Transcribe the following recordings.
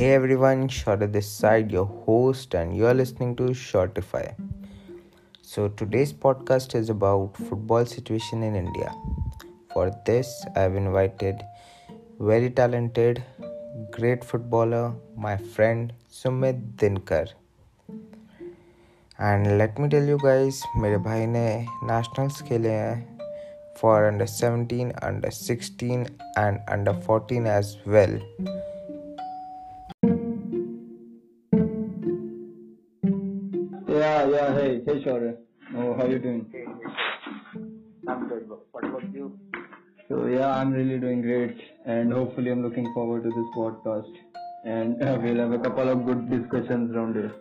Hey everyone, Shaurya this side, your host, and you're listening to Shortify. So, today's podcast is about football situation in India. For this, I've invited very talented, great footballer, my friend Sumit Dinkar. And let me tell you guys, my brother ने nationals खेले हैं 17, under 16 and under 14 as well. Oh, how you doing? I'm good. What about you? So yeah, I'm really doing great, and hopefully, I'm looking forward to this podcast, and uh, we'll have a couple of good discussions around it.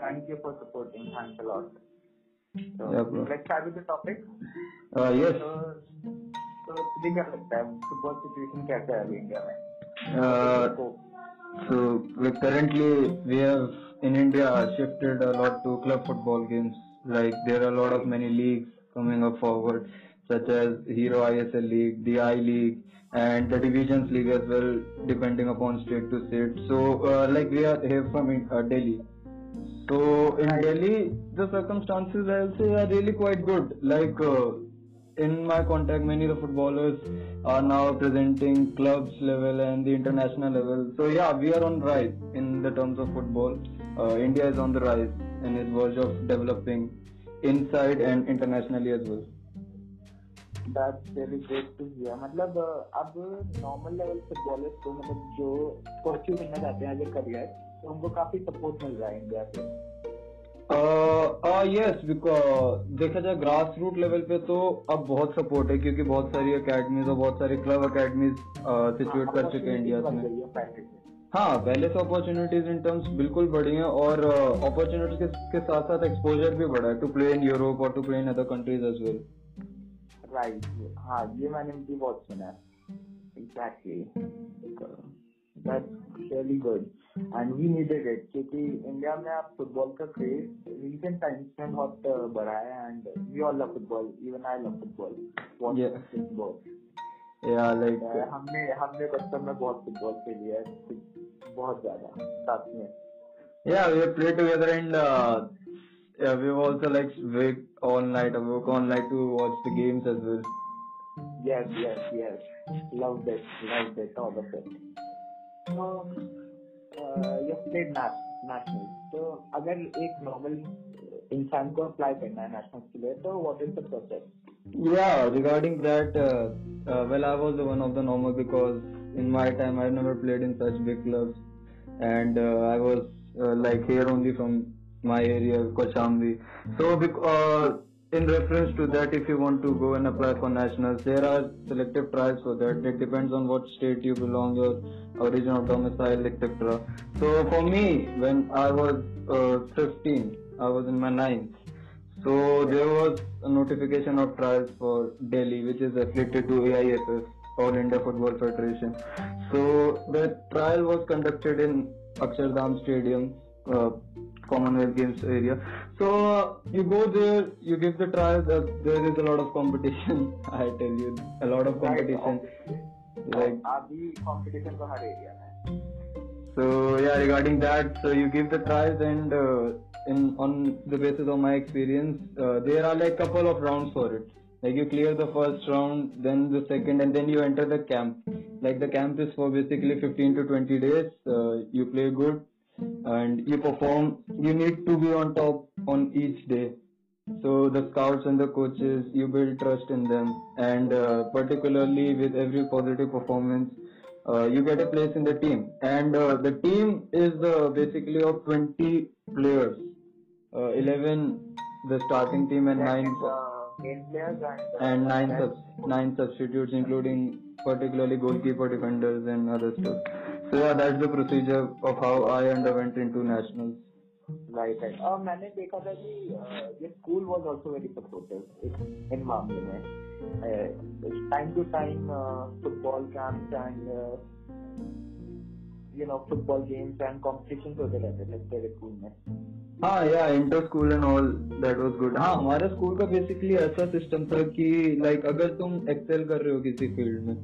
Thank you for supporting. Thanks a lot. So, Yeah, bro. let's start with the topic. Uh, yes. So, so तुझे क्या लगता है football situation कैसा है अभी India में Uh, तो so like currently we have in India shifted a lot to club football games. like there are a lot of many leagues coming up forward, such as Hero ISL League, the I League, and the Divisions League as well, depending upon state to state. So uh, like we are here from uh, Delhi. So in Delhi, the circumstances I'll say are really quite good. Like uh, in my contact, many of the footballers are now presenting clubs level and the international level. So yeah, we are on rise in the terms of football. Uh, India is on the rise and is verge of developing inside and internationally as well. That's really great to hear मतलब अब normal level footballers को मतलब जो pursue करना चाहते हैं अगर career तो उनको काफ़ी सपोर्ट मिल रहा है इंडिया से यस बिकॉज़ देखा जाए ग्रास रूट लेवल पे तो अब बहुत सपोर्ट है क्योंकि बहुत सारी अकेडमीज और बहुत सारी क्लब अकेडमीज सिचुएट कर चुके हैं इंडिया में। है पहले से अपॉर्चुनिटीज़ इन टर्म्स बिल्कुल बढ़ी हैं और अपॉर्चुनिटीज़ के, के साथ साथ एक्सपोजर भी बढ़ा है टू प्ले इन यूरोप और to play in other countries as well right हाँ ये मैंने भी बहुत सुना है. Exactly that's really good and we needed it क्योंकि इंडिया में आप फुटबॉल का क्रेज रिसेंट टाइम्स में बहुत uh, बढ़ा है and we all love football even I love football. Football या लाइक uh, हमने हमने बचपन में बहुत फुटबॉल खेली है बहुत ज़्यादा साथ में। Yeah we play together and yeah we also like wake all night अब work on like to watch the games as well yes yes yes love this love this all the film you played national तो अगर एक normal uh, इंसान को apply करना है national के लिए तो what is the process Yeah, regarding that, uh, uh, well, I was one of the normal because in my time I've never played in such big clubs, and uh, I was uh, like here only from my area, Kaushambi. So, bec- uh, in reference to that, if you want to go and apply for nationals, there are selective trials for that. It depends on what state you belong, your origin of domicile, etc. So, for me, when I was uh, 15, I was in my ninth. So there was a notification of trials for Delhi, which is affiliated to AIFF, All India Football Federation. So the trial was conducted in Akshardham Stadium, uh, Commonwealth Games area. So uh, you go there, you give the trial. Uh, there is a lot of competition. I tell you, a lot of competition. Like अभी competition तो हर area में है so yeah, regarding that, so you give the tries and uh, in on the basis of my experience, uh, there are like couple of rounds for it. Like you clear the first round, then the second, and then you enter the camp. Like the camp is for basically 15 to 20 days. Uh, you play good and you perform. You need to be on top on each day. So the scouts and the coaches, you build trust in them, and uh, particularly with every positive performance, uh, you get a place in the team. And uh, the team is uh, basically of 20 players, uh, 11 the starting team and nine main players and and nine subs- nine substitutes, including particularly goalkeeper, defenders, and other stuff. So yeah, that's the procedure of how I underwent into nationals. Right right और मैंने देखा था कि अ, ये school was also very supportive इन मामले में time to time football camps and you know football games and competitions होते रहते थे तेरे स्कूल में हाँ या inter school and all that was good हाँ हमारे स्कूल का बेसिकली ऐसा सिस्टम था कि लाइक अगर तुम एक्सेल कर रहे हो किसी फ़ील्ड में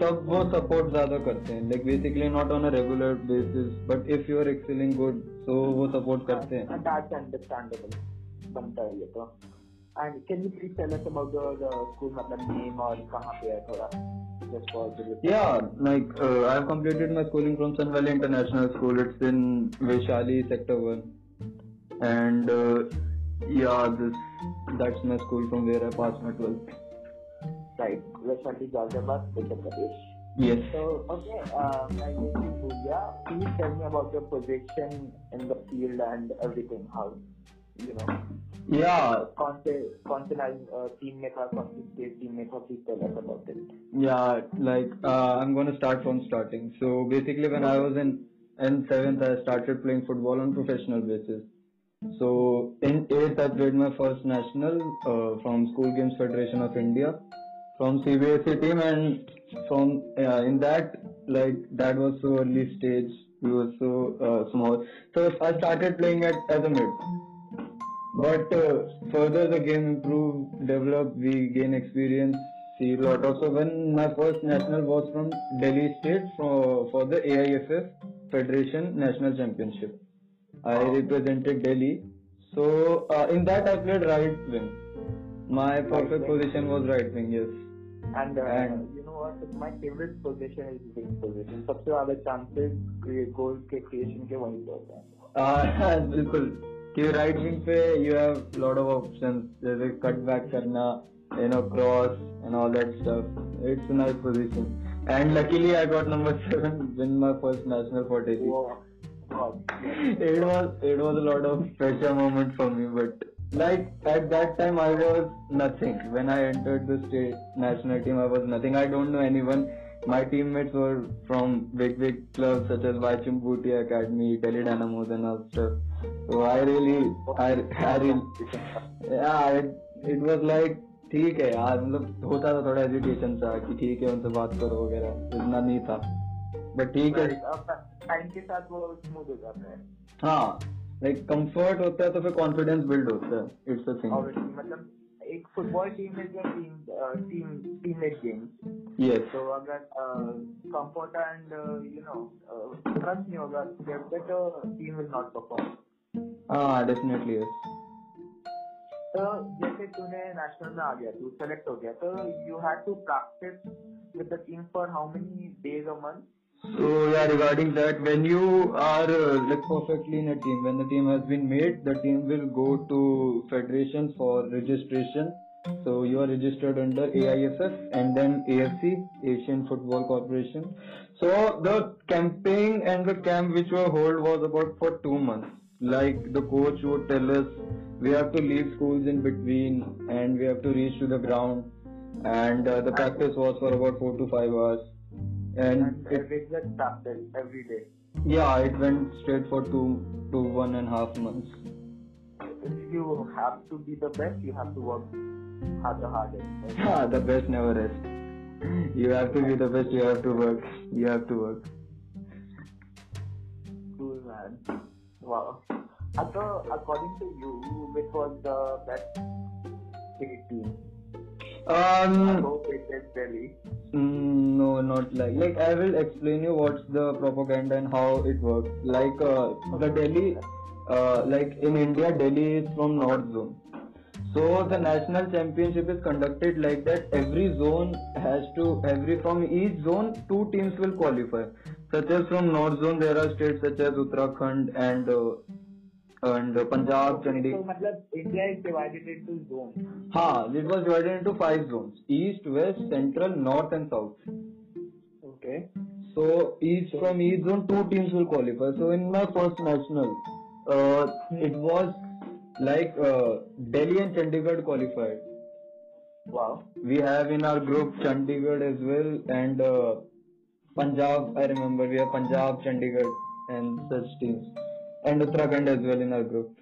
तब वो सपोर्ट ज़्यादा करते हैं। Like basically not on a regular basis but if you are excelling good so वो सपोर्ट करते हैं। दैट्स अंडरस्टैंडेबल बनता है ये तो। And can you please tell us about the school मतलब नेम और कहाँ पे है थोड़ा? The Yeah, like uh, I have completed my schooling from Sun Valley International School. It's in Vaishali Sector 1. And uh, yeah, this that's my school from where I passed my 12th. Right, Vaishali Ghaziabad, Uttar Pradesh. Yes. So, okay, uh, my name is Julia. Please tell me about your position in the field and everything. How, you know, yeah. Conte, team. has please tell us about it. Yeah, like uh, I'm gonna start from starting. So basically, when I was in in seventh, I started playing football on professional basis. So in eighth, I played my first national uh, from School Games Federation of India from CBSE team, and from uh, in that like that was so early stage. We were so uh, small. So I started playing at as a mid. But uh, further the game improved, developed, we gain experience, see a lot. Also, when my first national was from Delhi State for, for the AIFF Federation National Championship. I represented Delhi. So uh, in that I played right wing. My perfect wing. position was right wing, yes. And And- you know what my favourite position is wing position सबसे ज्यादा chances गोल के creation के वहीं पे होते हैं Uh, बिल्कुल कि राइट विंग पे you have lot of option जैसे कट बैक करना you know cross and all that stuff it's nice position and luckily I got number seven win my first national for Daisy it was lot of pressure moment for me but Like at that time, I was nothing. When I entered the state national team, I was nothing. I don't know anyone. My teammates were from big big clubs such as Vaichum Bhutia Academy, Delhi Dynamos and all stuff. So I really, I, I really, yeah, it, it was like ठीक है यार मतलब होता था थोड़ा hesitation सा कि ठीक है उनसे बात करो वगैरह इतना नहीं था बट ठीक है टाइम के साथ वो स्मूथ हो जाता है हाँ लाइक कंफर्ट होता है तो फिर कॉन्फिडेंस बिल्ड होता है इट्स अ थिंग मतलब एक football team is team team teammate game yes तो अगर comfort and you know trust नहीं होगा देयर पे तो टीम विल नॉट परफॉर्म हाँ डेफिनेटली यस तो जैसे तूने नेशनल में आ गया तू सेलेक्ट हो गया तो you had to practice with the team for how many days a month so yeah, regarding that, when you are uh, like perfectly in a team, when the team has been made, the team will go to federation for registration. So you are registered under AIFF and then AFC, Asian Football Corporation. So the camping and the camp which were hold was about for two months. Like the coach would tell us, we have to leave schools in between and we have to reach to the ground. And uh, the practice was for about four to five hours. And and it, regular practice every day. yeah, it went straight for two to one and a half months. If you have to be the best, you have to work hard the hardest. right? Ah, the best never rest. You have to be the best. You have to work. You have to work. Cool man. Wow. So according to you, which was the best state team? I Um, hope it is Delhi. mm, no, not like like I will explain you what's the propaganda and how it works. Like uh, the Delhi, uh, like in India, Delhi is from North Zone. So the national championship is conducted like that. Every zone has to every from each zone two teams will qualify. Such as from North Zone there are states such as Uttarakhand and uh, and Punjab, Chandigarh. So, matlab, India is divided into zones. Ha, it was divided into five zones: east, west, central, north, and south. Okay. So each from each zone, two teams will qualify. So in my first national, uh, it hmm. was like uh, Delhi and Chandigarh qualified. Wow. We have in our group Chandigarh as well and uh, Punjab. I remember we have Punjab, Chandigarh, and such teams and Uttarakhand as well in our group.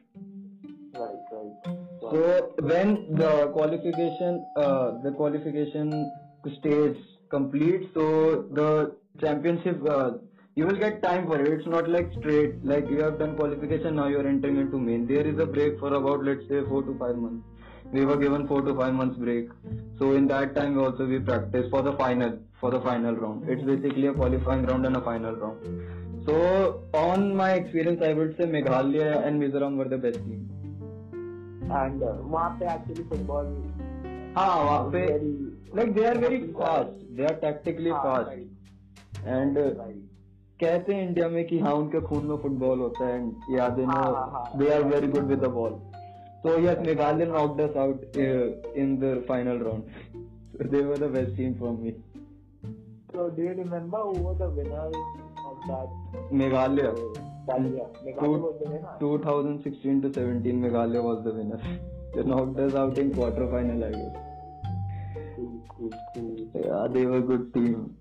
Right, right. Wow. So when the qualification, uh, the qualification stage complete, so the championship, uh, you will get time for it. It's not like straight, like you have done qualification, now you're entering into main. There is a break for about, let's say, four to five months. We were given four to five months break. So in that time also we practice for the final, for the final round. It's basically a qualifying round and a final round. So on my experience I would say Meghalaya and Mizoram were the best team and वहाँ पे actually football हाँ वहाँ पे like they are very fast they are tactically fast and कहते हैं India में कि हाँ उनके खून में फुटबॉल होता है and you know they are very good with ball so yes Meghalaya knocked us out in the final round they were the best team for me so do you remember who was the winner that Meghalaya. 2016 to 17, Meghalaya was the winner. They knocked us out in quarterfinal, I guess. Yeah, they were a good team.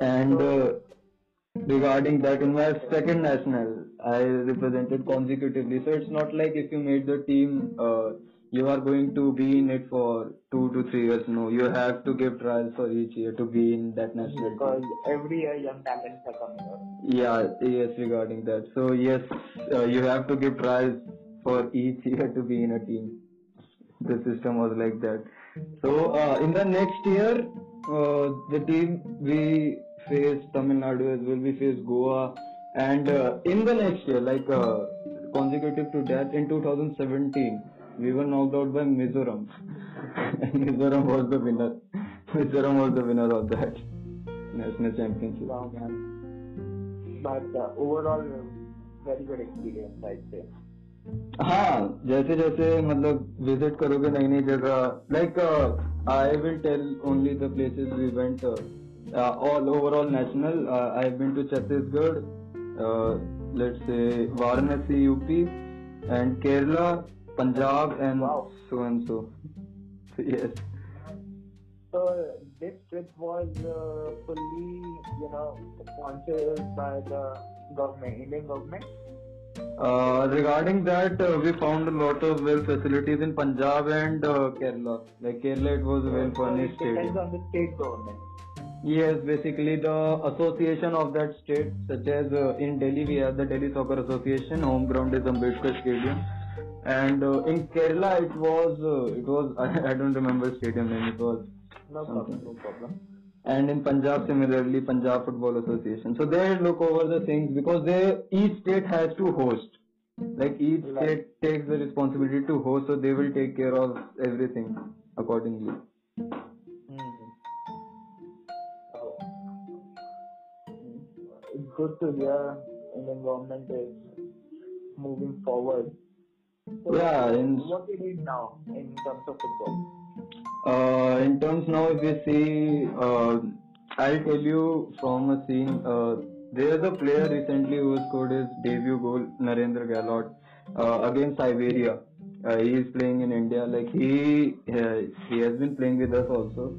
And uh, regarding that, in my second national, I represented consecutively. So it's not like if you made the team. Uh, you are going to be in it for two to three years. No, you have to give trials for each year to be in that national Because team. every year young talents are coming up. Yeah, yes, regarding that. So yes, uh, you have to give trials for each year to be in a team. The system was like that. So uh, in the next year, uh, the team we faced Tamil Nadu as well. We faced Goa, and uh, in the next year, like uh, consecutive to that, in 2017, we were knocked out by Mizoram. Mizoram was the winner. Mizoram was the winner of that national championship. Wow, man. But uh, overall, very good experience, I'd say. हाँ जैसे जैसे मतलब visit करोगे नई नई जगह like I will tell only the places we went all overall national I have been to Chhattisgarh let's say Varanasi UP and Kerala Punjab and so and so. yes. So this trip was uh, fully, you know, sponsored by the government, Indian government. Uh, regarding that, uh, we found a lot of well facilities in Punjab and uh, Kerala. Like Kerala, it was well furnished. So it depends stadium. on the state government. Yes, basically the association of that state, such as uh, in Delhi, we have the Delhi Soccer Association. Home ground is Ambedkar Stadium and uh, in Kerala it was uh, it was I, I don't remember stadium name it was, No problem, no problem. and in Punjab similarly Punjab Football Association. So they look over the things because they each state has to host, like each Right. state takes the responsibility to host, so they will take care of everything accordingly. Hmm. Oh. Hmm. It's good to hear Indian government is moving forward. So Yeah, in- what we need now in terms of football? Uh, in terms now, if you see, uh, I'll tell you from a scene. Uh, there's a player recently who scored his debut goal, Narendra Gahlot, uh, against Syria. Uh, he is playing in India. Like he, uh, he has been playing with us also.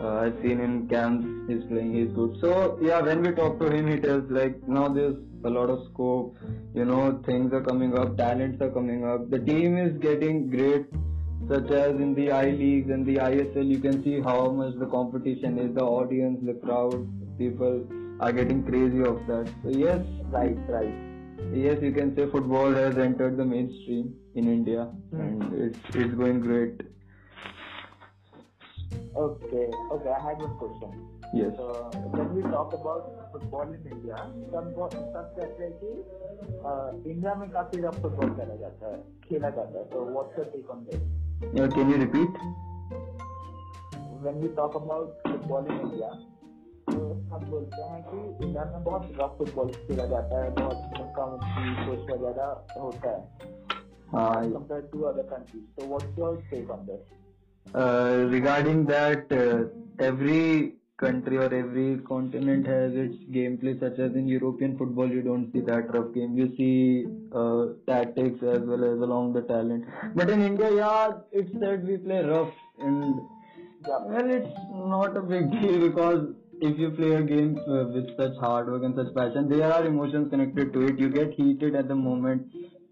Uh, I've seen in camps he's playing. He's good. So yeah, when we talk to him, he tells like now there's a lot of scope. You know, things are coming up, talents are coming up. The team is getting great such as in the I leagues and the ISL, you can see how much the competition is, the audience, the crowd, people are getting crazy of that. So yes, Right, right. yes, you can say football has entered the mainstream in India, and it's it's going great. Okay, okay. I had one question. Yes. So when we talk about football in India, सब सब कहते हैं कि uh, India में काफी rough football खेला जाता है खेला जाता है तो what's your take on this Yeah, can you repeat? when we talk about football in India तो सब बोलते हैं कि इंडिया में बहुत रफ फुटबॉल खेला जाता है बहुत मुक्का मुक्की कुछ वगैरह होता है Uh, compared to other countries so what's your take on this uh, regarding that, uh, every country or every continent has its gameplay, such as in European football, you don't see that rough game. You see uh, tactics as well as along the talent. But in India, yeah, it's that we play rough, and yeah well, it's not a big deal because if you play a game uh, with such hard work and such passion, there are emotions connected to it. You get heated at the moment.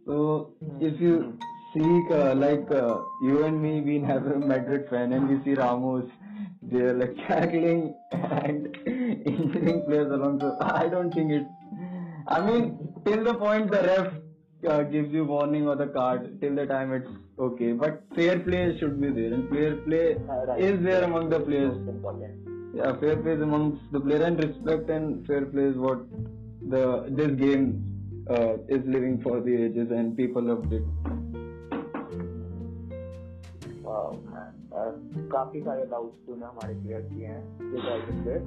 So if you see uh, like uh, you and me we have a Madrid fan and we see Ramos they're like tackling and injuring players along. So I don't think it. I mean, till the point the ref uh, gives you warning or the card, till the time it's okay. But fair play should be there, and fair play right. is there among the players. Yeah, fair play is amongst the player, and respect and fair play is what the this game uh, is living for the ages, and people loved it. काफ़ी सारे doubts तूने हमारे clear किए हैं this.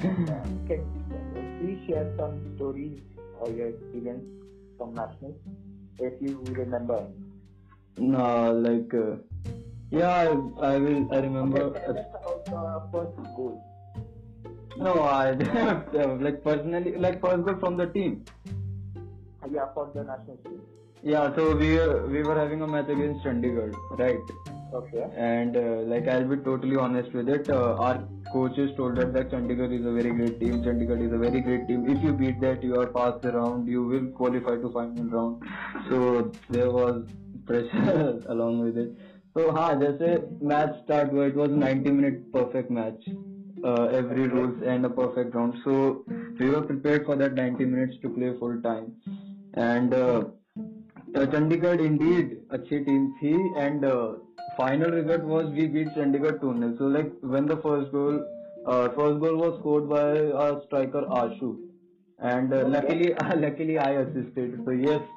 Can you please share some stories or your experience from nationals if you remember? No, like uh, yeah, I, I will. I remember. Okay, about the first goal. No, I like personally like first goal from the team. Yeah, for the national team. Yeah, so we were, we were having a match against Chandigarh, right? Okay. And uh, like I'll be totally honest with it, uh, our coaches told us that Chandigarh is a very great team. Chandigarh is a very great team. If you beat that, you are past the round. You will qualify to final round. So there was pressure along with it. So हाँ जैसे match start हुआ, it was 90 minute perfect match. Uh, every rules and a perfect round. So we were prepared for that 90 minutes to play full time. And uh, uh, Chandigarh indeed अच्छी team थी and final result was we beat Chandigarh two so like when the first goal first goal was scored by our striker Ashu and luckily luckily I assisted so yes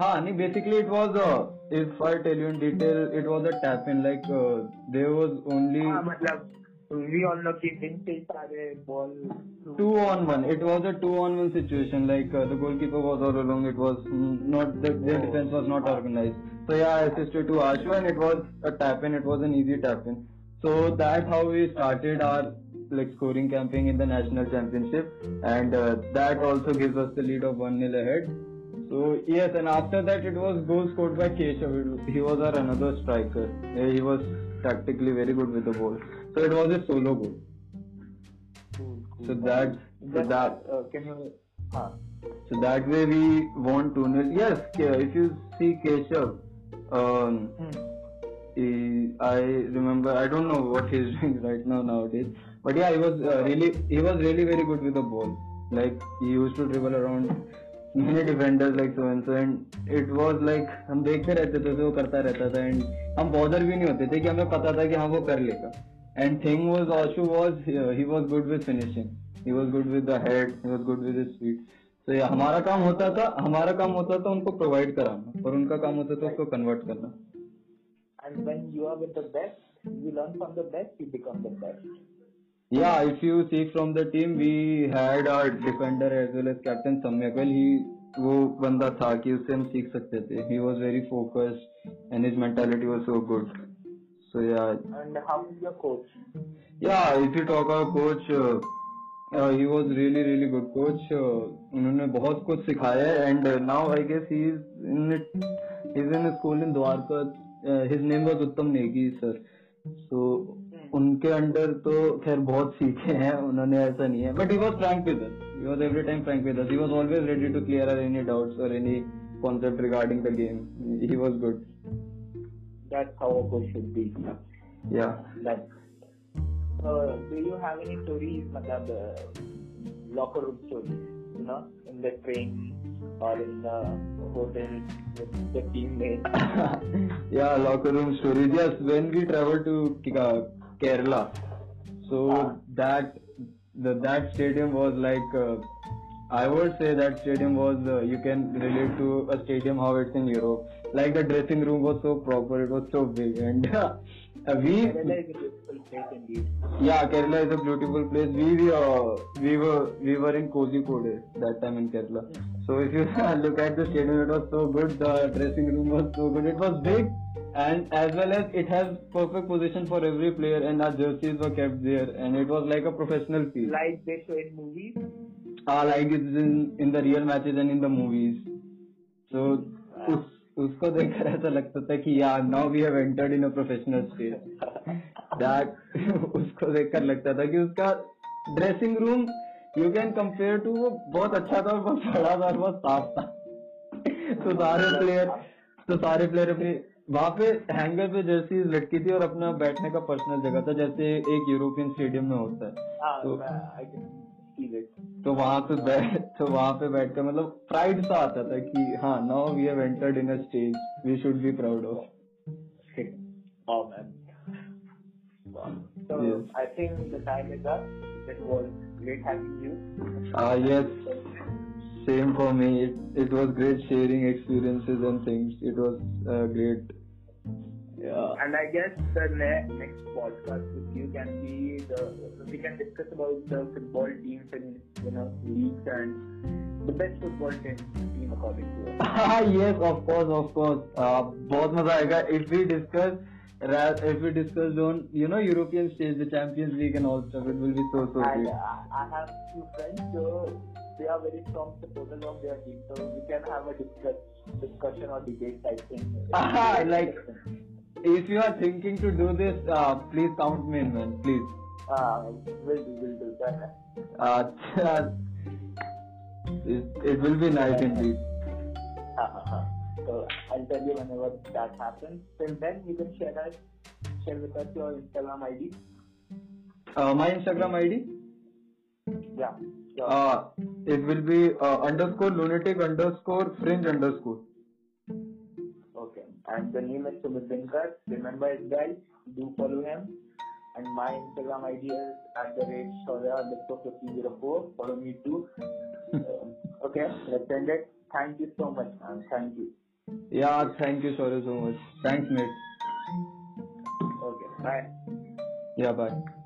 हाँ नहीं basically it was if I tell you in detail it was a tap in like there was only मतलब we all know ki vintage are ball. Two on one. It was a two on one situation. Like uh, the goalkeeper was all along. It was not the, their defense was not oh. organized. So yeah, I assisted to Ashu and it was a tap in. It was an easy tap in. So that's how we started our like scoring campaign in the national championship, and uh, that also gives us the lead of one nil ahead. So yes, and after that it was goal scored by Keshav. He was our another striker. He was tactically very good with the ball. So it was a solo goal. Cool, cool. So that so that uh, can you हाँ so that way we won 2 0. Yes, if you see Keshav, um, hmm. he, I remember, I don't know what he's doing right now nowadays, but yeah, he was uh, really, he was really very good with the ball. Like he used to dribble around many defenders like so and so, and it was like हम देखते रहते थे तो वो करता रहता था and हम बॉदर भी नहीं होते थे कि हमें पता था कि हाँ वो कर लेगा. And thing was Ashu was uh, he was good with finishing. He was good with the head. He was good with his feet. तो ये हमारा काम होता था हमारा काम होता था उनको प्रोवाइड कराना और उनका काम होता था उसको कन्वर्ट करना and when you are with the best you learn from the best you become the best Yeah, if you see from the team, we had our defender as well as captain Samyak. Well, he वो बंदा था कि उससे हम सीख सकते थे. He was very focused and his mentality was so good. So yeah. And how is your coach? Yeah, if you talk about coach, he was really really good coach उन्होंने बहुत कुछ सिखाया है and now I guess he is in is in school in Dwarka his name was Uttam Negi sir सो उनके under तो खैर बहुत सीखे हैं उन्होंने ऐसा नहीं है. But he was frank with us he was every time frank with us he was always ready to clear our any doubts और any concept regarding the game he was good that's how a coach should be. Yeah. Like, uh, do you have any stories matlab uh, locker room stories you know in the train or in the hotel with the teammates? Yeah locker room stories. Yes when we traveled to kerala so Ah. that the that stadium was like uh, I would say that stadium was uh, you can relate to a stadium how it's in Europe. Like the dressing room was so proper, it was so big, and uh, we Kerala is a beautiful place indeed yeah Kerala is a beautiful place. We we, uh, we were we were in Kozhikode that time in Kerala. So if you look at the stadium, it was so good. The dressing room was so good. It was big, and as well as it has perfect position for every player, and our jerseys were kept there, and it was like a professional feel. like they show in movies uh, like it's in in the real matches and in the movies. So उस उसको देखकर ऐसा लगता था कि यार now we have entered in a professional stage that उसको देखकर लगता था कि उसका dressing room you can compare to वो बहुत अच्छा था और बहुत बड़ा था और बहुत साफ़ था. तो सारे प्लेयर तो सारे प्लेयर अपनी वहाँ पे हैंगर पे जर्सी लटकी थी और अपना बैठने का पर्सनल जगह था जैसे एक यूरोपियन स्टेडियम में होता है. हाँ तो तो वहाँ पे बैठ तो वहाँ पे बैठ कर मतलब प्राइड सा आता था कि हाँ now we have entered in a stage we should be proud of Oh man. Wow. So Yes. I think the time is up. It was great having you. Ah uh, yes, same for me. It it was great sharing experiences and things. It was uh, great. Yeah. And I guess the ne- next podcast with you can be the we can discuss about the football teams and you know leagues and the best football team team according to us. Ah yes, of course, of course. Uh, बहुत मजा आएगा if we discuss ra- if we discuss on you know European stage, the Champions League and all stuff. It will be so so And great. uh, I have few friends, so they are very strong supporters of their team, so we can have a discuss, discussion or debate type thing. Ah, like- If you are thinking to do this, uh, please count me in, man. Please. uh, will do, will do that. Uh, it, it will be nice indeed. Ha, ha, ha. so I'll tell you whenever that happens. Till then, you can share us, share with us your Instagram ID. Uh, my Instagram ID. Yeah. Sure. Uh, it will be uh, underscore lunatic underscore fringe underscore. And the name is Sumit Dinkar. Remember it, guys. Do follow him. And my Instagram ID is at the rate Shaurya underscore 1504. Follow me too. Uh, okay, let's end it. Thank you so much, man. Thank you. Yeah, thank you, sorry so much. Thanks, mate. Okay, bye. Yeah, bye.